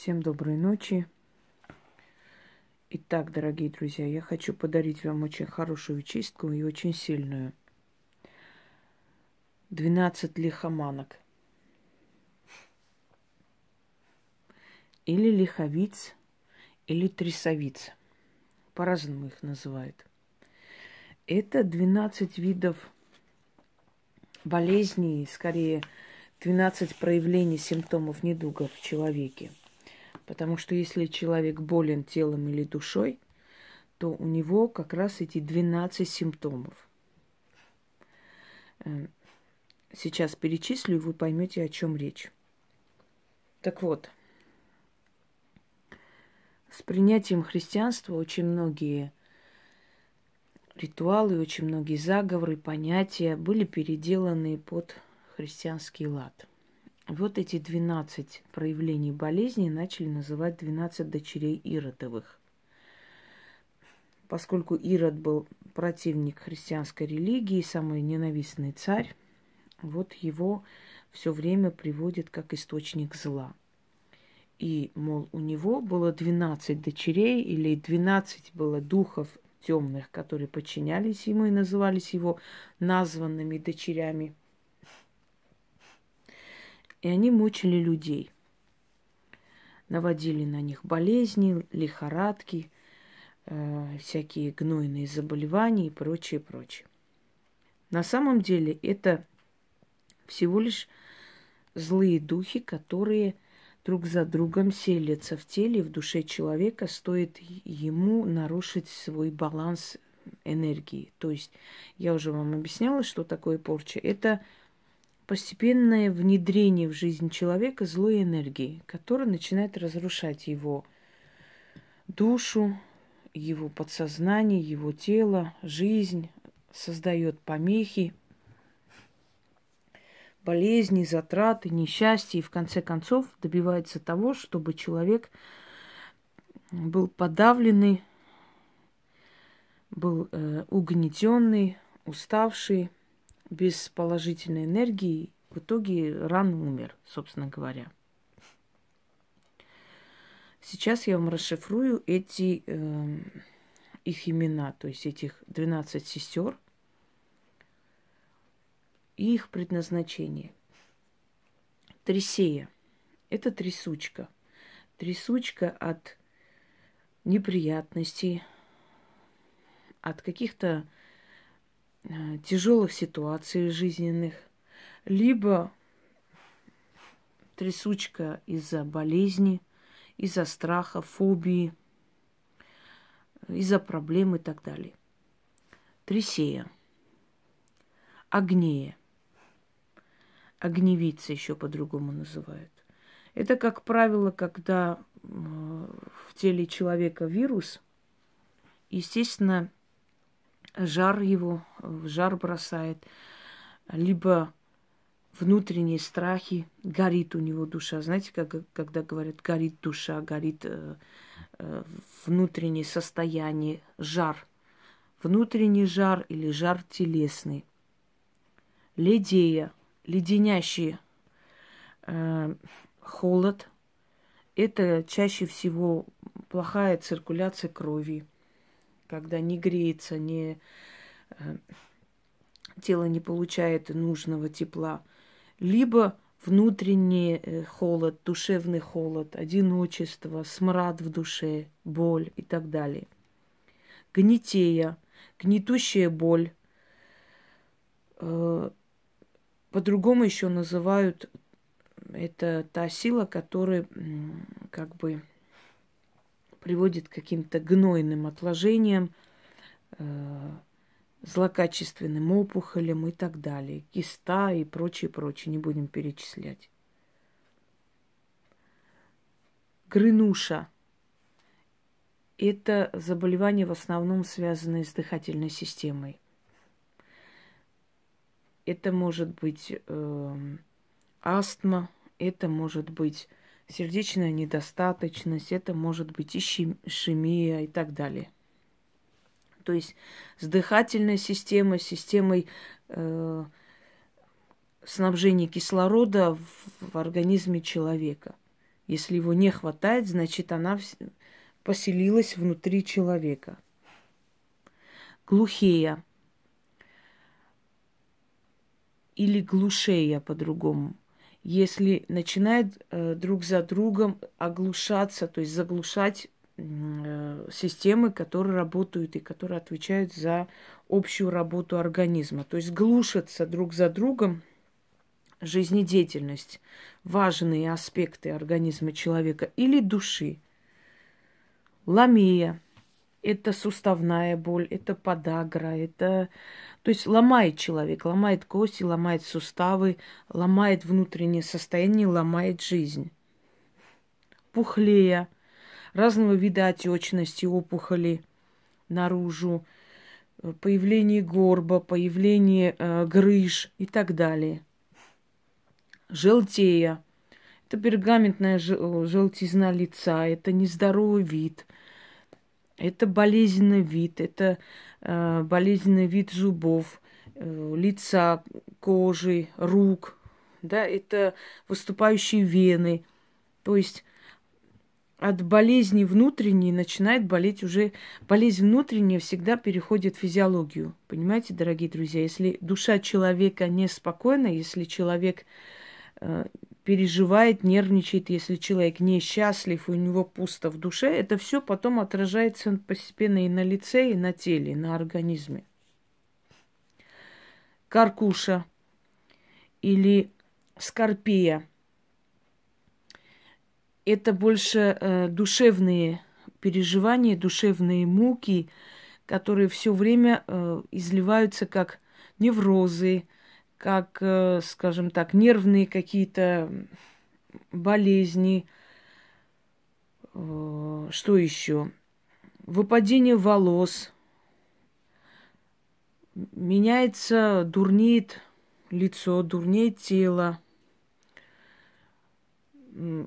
Всем доброй ночи. Итак, дорогие друзья, я хочу подарить вам очень хорошую чистку и очень сильную. 12 лихоманок. Или лиховиц, или трясовиц. По-разному их называют. Это 12 видов болезней, скорее 12 проявлений симптомов недуга в человеке. Потому что если человек болен телом или душой, то у него как раз эти 12 симптомов. Эм, сейчас перечислю, и вы поймете, о чем речь. Так вот, с принятием христианства очень многие ритуалы, очень многие заговоры, понятия были переделаны под христианский лад. Вот эти 12 проявлений болезни начали называть 12 дочерей Иродовых. Поскольку Ирод был противник христианской религии, самый ненавистный царь, вот его все время приводит как источник зла. И, мол, у него было 12 дочерей или 12 было духов темных, которые подчинялись ему и назывались его названными дочерями. И они мучили людей. Наводили на них болезни, лихорадки, э, всякие гнойные заболевания и прочее, прочее. На самом деле это всего лишь злые духи, которые – друг за другом селятся в теле, в душе человека, стоит ему нарушить свой баланс энергии. То есть я уже вам объясняла, что такое порча. Это постепенное внедрение в жизнь человека злой энергии, которая начинает разрушать его душу, его подсознание, его тело, жизнь, создает помехи, болезни, затраты, несчастья и в конце концов добивается того, чтобы человек был подавленный, был э, угнетенный, уставший, без положительной энергии, в итоге рано умер, собственно говоря. Сейчас я вам расшифрую эти э, их имена, то есть этих 12 сестер – и их предназначение. Тресея – это трясучка. Трясучка от неприятностей, от каких-то тяжелых ситуаций жизненных, либо трясучка из-за болезни, из-за страха, фобии, из-за проблем и так далее. Тресея. Агнея огневица еще по-другому называют. Это, как правило, когда в теле человека вирус, естественно, жар его, жар бросает, либо внутренние страхи, горит у него душа. Знаете, как, когда говорят, горит душа, горит э, э, внутреннее состояние, жар. Внутренний жар или жар телесный. Ледея, леденящий э, холод. Это чаще всего плохая циркуляция крови, когда не греется, не, э, тело не получает нужного тепла. Либо внутренний э, холод, душевный холод, одиночество, смрад в душе, боль и так далее. Гнетея, гнетущая боль, э, по-другому еще называют это та сила, которая как бы приводит к каким-то гнойным отложениям, э, злокачественным опухолям и так далее. Киста и прочее, прочее. Не будем перечислять. Грынуша. Это заболевание в основном связанное с дыхательной системой. Это может быть э, астма, это может быть сердечная недостаточность, это может быть ишемия и так далее. То есть с дыхательной системой, системой э, снабжения кислорода в, в организме человека. Если его не хватает, значит, она поселилась внутри человека. Глухея или глушея по-другому. Если начинает э, друг за другом оглушаться, то есть заглушать э, системы, которые работают и которые отвечают за общую работу организма. То есть глушатся друг за другом жизнедеятельность, важные аспекты организма человека или души. Ламия – это суставная боль, это подагра, это... То есть ломает человек, ломает кости, ломает суставы, ломает внутреннее состояние, ломает жизнь. Пухлея, разного вида отечности, опухоли наружу, появление горба, появление э, грыж и так далее – желтея. Это пергаментная желтизна лица, это нездоровый вид, это болезненный вид, это э, болезненный вид зубов, э, лица, кожи, рук, да, это выступающие вены. То есть от болезни внутренней начинает болеть уже... Болезнь внутренняя всегда переходит в физиологию. Понимаете, дорогие друзья? Если душа человека неспокойна, если человек Э, переживает, нервничает, если человек несчастлив, у него пусто в душе, это все потом отражается постепенно и на лице, и на теле, и на организме. Каркуша или скорпия – это больше э, душевные переживания, душевные муки, которые все время э, изливаются как неврозы, как, э, скажем так, нервные какие-то болезни. Э, что еще? Выпадение волос. Меняется, дурнеет лицо, дурнеет тело.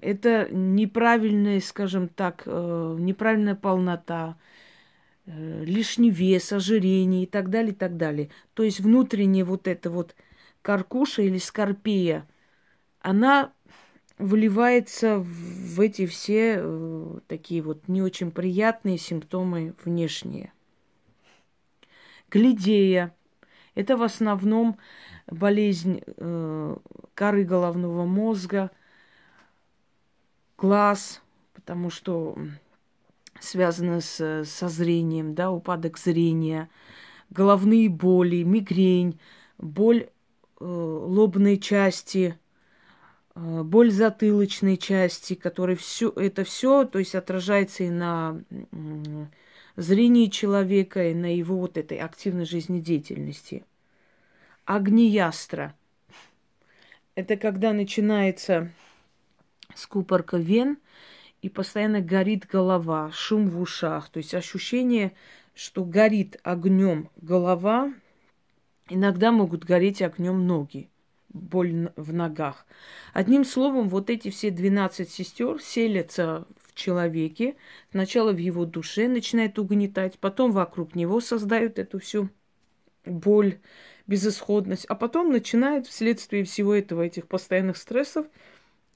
Это неправильная, скажем так, э, неправильная полнота, лишний вес, ожирение и так далее, и так далее. То есть внутреннее вот это вот – каркуша или скорпия, она выливается в эти все э, такие вот не очень приятные симптомы внешние. Глидея – это в основном болезнь э, коры головного мозга, глаз, потому что связано с, со зрением, да, упадок зрения, головные боли, мигрень, боль лобной части, э, боль затылочной части, который все это все, то есть отражается и на зрении человека, и на его вот этой активной жизнедеятельности. Агниястра. Это когда начинается скупорка вен, и постоянно горит голова, шум в ушах, то есть ощущение, что горит огнем голова, Иногда могут гореть огнем ноги, боль в ногах. Одним словом, вот эти все 12 сестер селятся в человеке, сначала в его душе начинает угнетать, потом вокруг него создают эту всю боль, безысходность, а потом начинает вследствие всего этого, этих постоянных стрессов,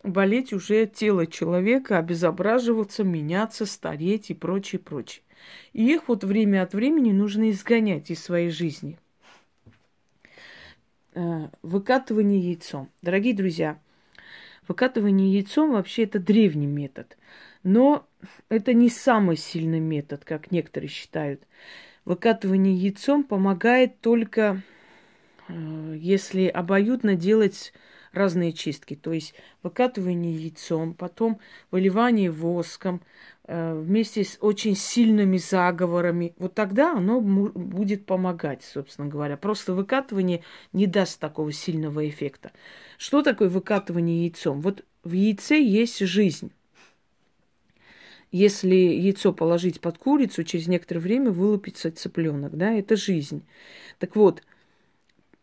болеть уже тело человека, обезображиваться, меняться, стареть и прочее, прочее. И их вот время от времени нужно изгонять из своей жизни – выкатывание яйцом. Дорогие друзья, выкатывание яйцом вообще это древний метод. Но это не самый сильный метод, как некоторые считают. Выкатывание яйцом помогает только э, если обоюдно делать разные чистки. То есть выкатывание яйцом, потом выливание воском, Э, вместе с очень сильными заговорами, вот тогда оно будет помогать, собственно говоря. Просто выкатывание не даст такого сильного эффекта. Что такое выкатывание яйцом? Вот в яйце есть жизнь. Если яйцо положить под курицу, через некоторое время вылупится цыпленок, да, это жизнь. Так вот,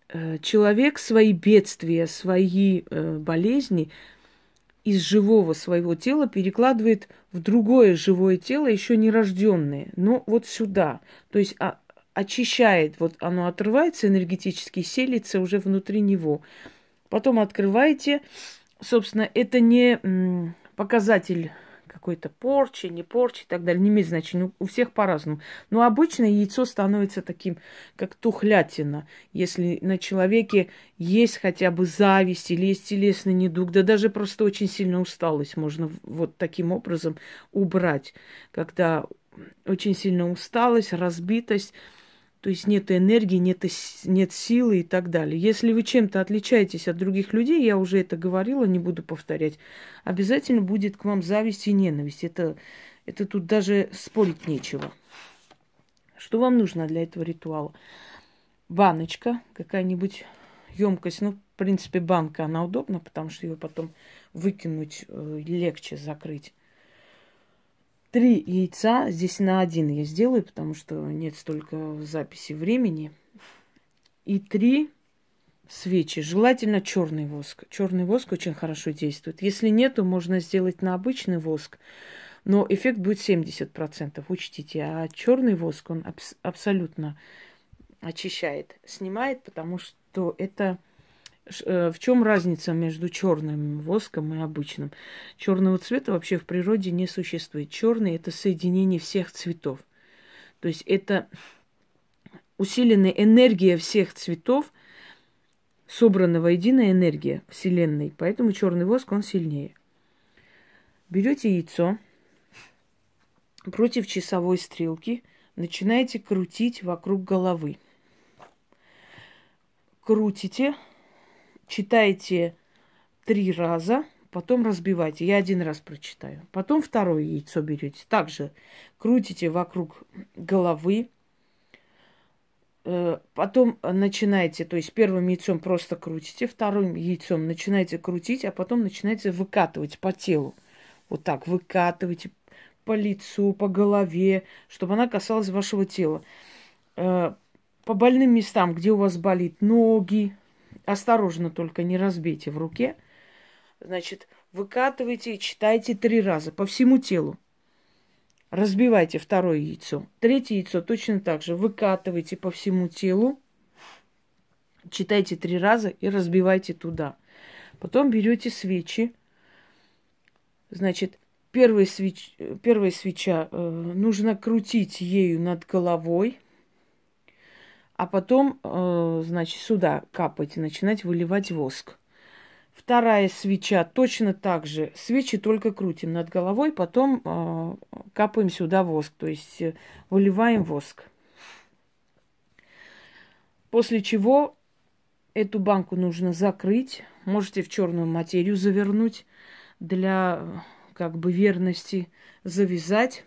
э, человек свои бедствия, свои э, болезни из живого своего тела перекладывает в другое живое тело, еще не рожденное, но вот сюда. То есть а, очищает, вот оно отрывается энергетически, селится уже внутри него. Потом открываете, собственно, это не показатель какой-то порчи, не порчи и так далее, не имеет значения. У всех по-разному. Но обычно яйцо становится таким, как тухлятина. Если на человеке есть хотя бы зависть или есть телесный недуг, да даже просто очень сильно усталость можно вот таким образом убрать. Когда очень сильно усталость, разбитость, то есть нет энергии, нет, нет силы и так далее. Если вы чем-то отличаетесь от других людей, я уже это говорила, не буду повторять, обязательно будет к вам зависть и ненависть. Это, это тут даже спорить нечего. Что вам нужно для этого ритуала? Баночка, какая-нибудь емкость. Ну, в принципе, банка, она удобна, потому что ее потом выкинуть э, легче закрыть три яйца. Здесь на один я сделаю, потому что нет столько записи времени. И три свечи. Желательно черный воск. Черный воск очень хорошо действует. Если нет, то можно сделать на обычный воск. Но эффект будет 70%, учтите. А черный воск, он абс- абсолютно очищает, снимает, потому что это в чем разница между черным воском и обычным? Черного цвета вообще в природе не существует. Черный это соединение всех цветов. То есть это усиленная энергия всех цветов, собрана воедино энергия Вселенной. Поэтому черный воск, он сильнее. Берете яйцо против часовой стрелки, начинаете крутить вокруг головы. Крутите, читайте три раза, потом разбивайте. Я один раз прочитаю. Потом второе яйцо берете. Также крутите вокруг головы. Э, потом начинаете, то есть первым яйцом просто крутите, вторым яйцом начинаете крутить, а потом начинаете выкатывать по телу. Вот так выкатывайте по лицу, по голове, чтобы она касалась вашего тела. Э, по больным местам, где у вас болит ноги, осторожно только не разбейте в руке. Значит, выкатывайте и читайте три раза по всему телу. Разбивайте второе яйцо. Третье яйцо точно так же. Выкатывайте по всему телу. Читайте три раза и разбивайте туда. Потом берете свечи. Значит, первая, свеч... первая свеча э, нужно крутить ею над головой а потом, э, значит, сюда капать и начинать выливать воск. Вторая свеча точно так же. Свечи только крутим над головой, потом э, капаем сюда воск, то есть э, выливаем воск. После чего эту банку нужно закрыть. Можете в черную материю завернуть для как бы верности, завязать.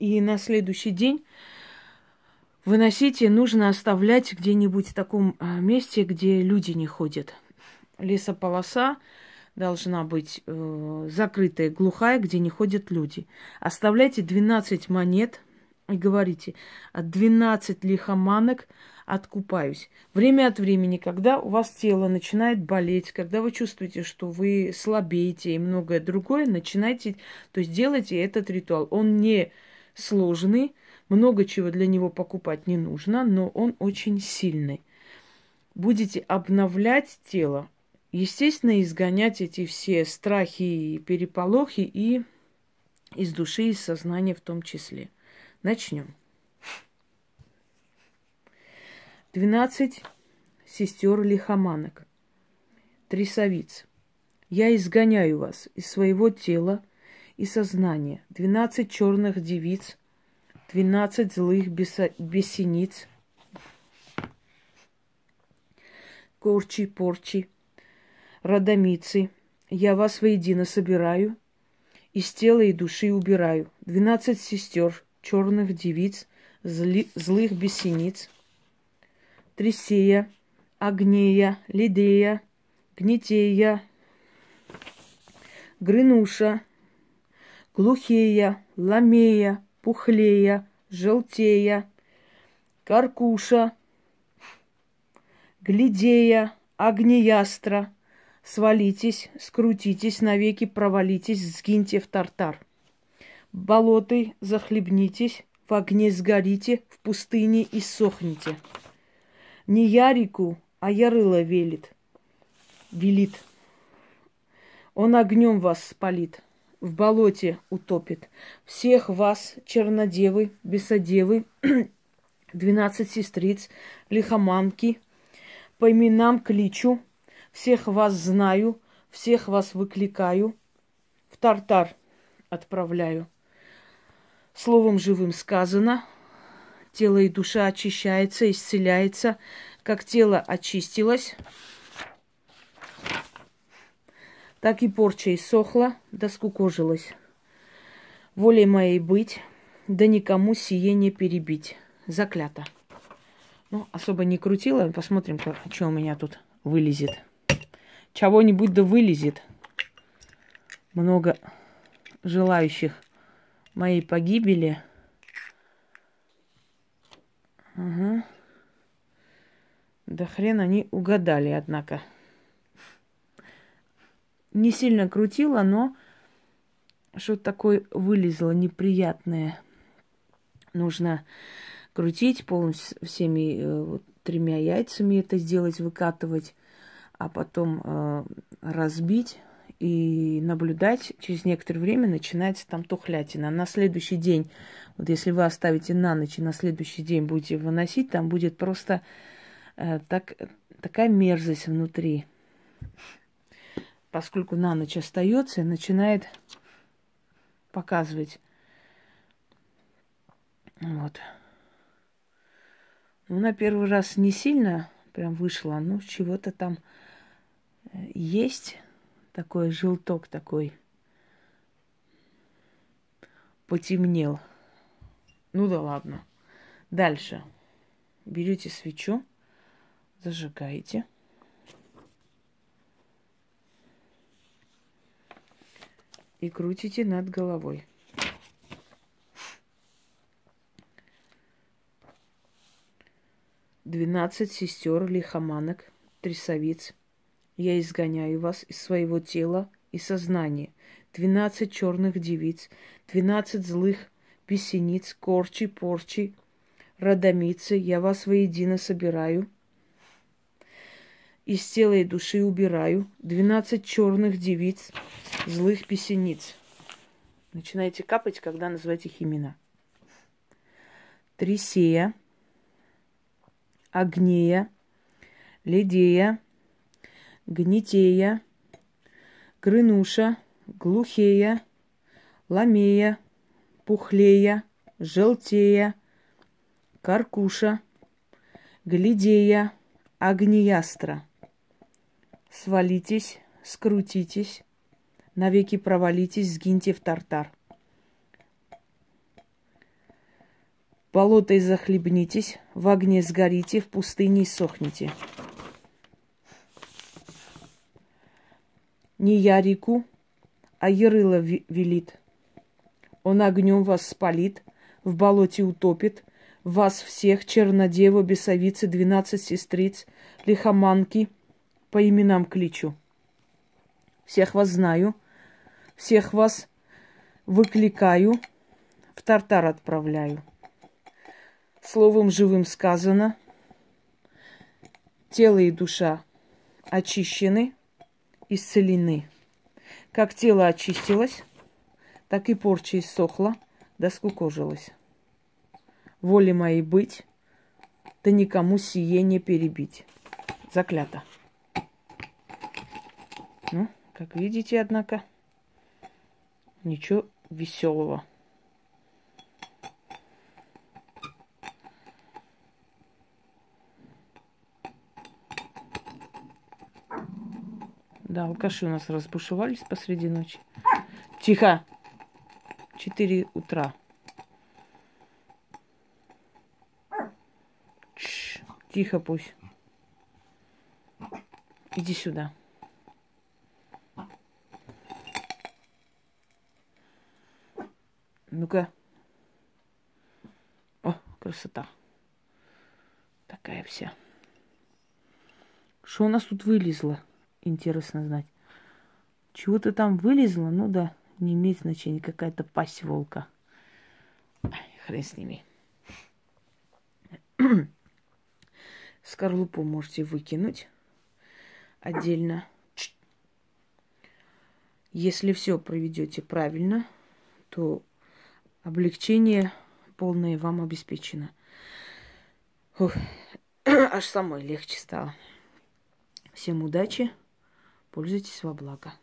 И на следующий день Выносите нужно оставлять где-нибудь в таком а, месте, где люди не ходят. Лесополоса должна быть э, закрытая, глухая, где не ходят люди. Оставляйте 12 монет и говорите, от 12 лихоманок откупаюсь. Время от времени, когда у вас тело начинает болеть, когда вы чувствуете, что вы слабеете и многое другое, начинайте, то есть делайте этот ритуал. Он не сложный, много чего для него покупать не нужно, но он очень сильный. Будете обновлять тело, естественно, изгонять эти все страхи и переполохи и из души, из сознания в том числе. Начнем. Двенадцать сестер лихоманок, трясовиц. Я изгоняю вас из своего тела и сознания. Двенадцать черных девиц – двенадцать злых бесениц, корчи, порчи, родомицы. Я вас воедино собираю, из тела и души убираю. Двенадцать сестер, черных девиц, зли, злых бесениц, Тресея, Агнея, Лидея, Гнетея, Грынуша, Глухея, Ламея, пухлея, желтея, каркуша, глядея, огнеястра, свалитесь, скрутитесь, навеки провалитесь, сгиньте в тартар. Болоты захлебнитесь, в огне сгорите, в пустыне и сохните. Не Ярику, а Ярыла велит, велит. Он огнем вас спалит. В болоте утопит. Всех вас, чернодевы, бесодевы, двенадцать сестриц, лихоманки, по именам кличу, всех вас знаю, всех вас выкликаю, в тартар отправляю. Словом живым сказано, тело и душа очищается, исцеляется, как тело очистилось, так и порча иссохла, да скукожилась. Волей моей быть, да никому сие не перебить. Заклято. Ну, особо не крутила. Посмотрим, что у меня тут вылезет. Чего-нибудь да вылезет. Много желающих моей погибели. Ага. Да хрен они угадали, однако. Не сильно крутила, но что-то такое вылезло неприятное. Нужно крутить полностью всеми э, вот, тремя яйцами это сделать, выкатывать, а потом э, разбить и наблюдать. Через некоторое время начинается там тухлятина. На следующий день, вот если вы оставите на ночь и на следующий день будете выносить, там будет просто э, так, такая мерзость внутри. Поскольку на ночь остается, начинает показывать. Вот. Ну, на первый раз не сильно прям вышло, ну, чего-то там э, есть такой желток такой. Потемнел. Ну да ладно. Дальше. Берете свечу, зажигаете. И крутите над головой. Двенадцать сестер лихоманок, трясовиц. Я изгоняю вас из своего тела и сознания. Двенадцать черных девиц, двенадцать злых песениц, корчи, порчи, родомицы. Я вас воедино собираю. Из тела и души убираю. Двенадцать черных девиц, злых песениц. Начинайте капать, когда называете их имена. Трисея, Агнея, Ледея, Гнетея, Грынуша, Глухея, Ламея, Пухлея, Желтея, Каркуша, Глядея, Агниястра. Свалитесь, скрутитесь, навеки провалитесь, сгиньте в тартар. Болотой захлебнитесь, в огне сгорите, в пустыне сохните. Не я реку, а Ярыла велит. Он огнем вас спалит, в болоте утопит, вас всех, чернодева, бесовицы, двенадцать сестриц, лихоманки, по именам кличу. Всех вас знаю, всех вас выкликаю, в тартар отправляю. Словом живым сказано, тело и душа очищены, исцелены. Как тело очистилось, так и порча иссохла, да скукожилась. Воле моей быть, да никому сие не перебить. Заклято. Как видите, однако, ничего веселого. Да, алкаши у нас разбушевались посреди ночи. Тихо! Четыре утра. Тихо пусть. Иди сюда. Ну-ка. О, красота. Такая вся. Что у нас тут вылезло? интересно знать. Чего-то там вылезло, ну да, не имеет значения, какая-то пасть волка. Ай, хрен с ними. Скорлупу можете выкинуть отдельно. Если все проведете правильно, то облегчение полное вам обеспечено. Ух, аж самой легче стало. Всем удачи, пользуйтесь во благо.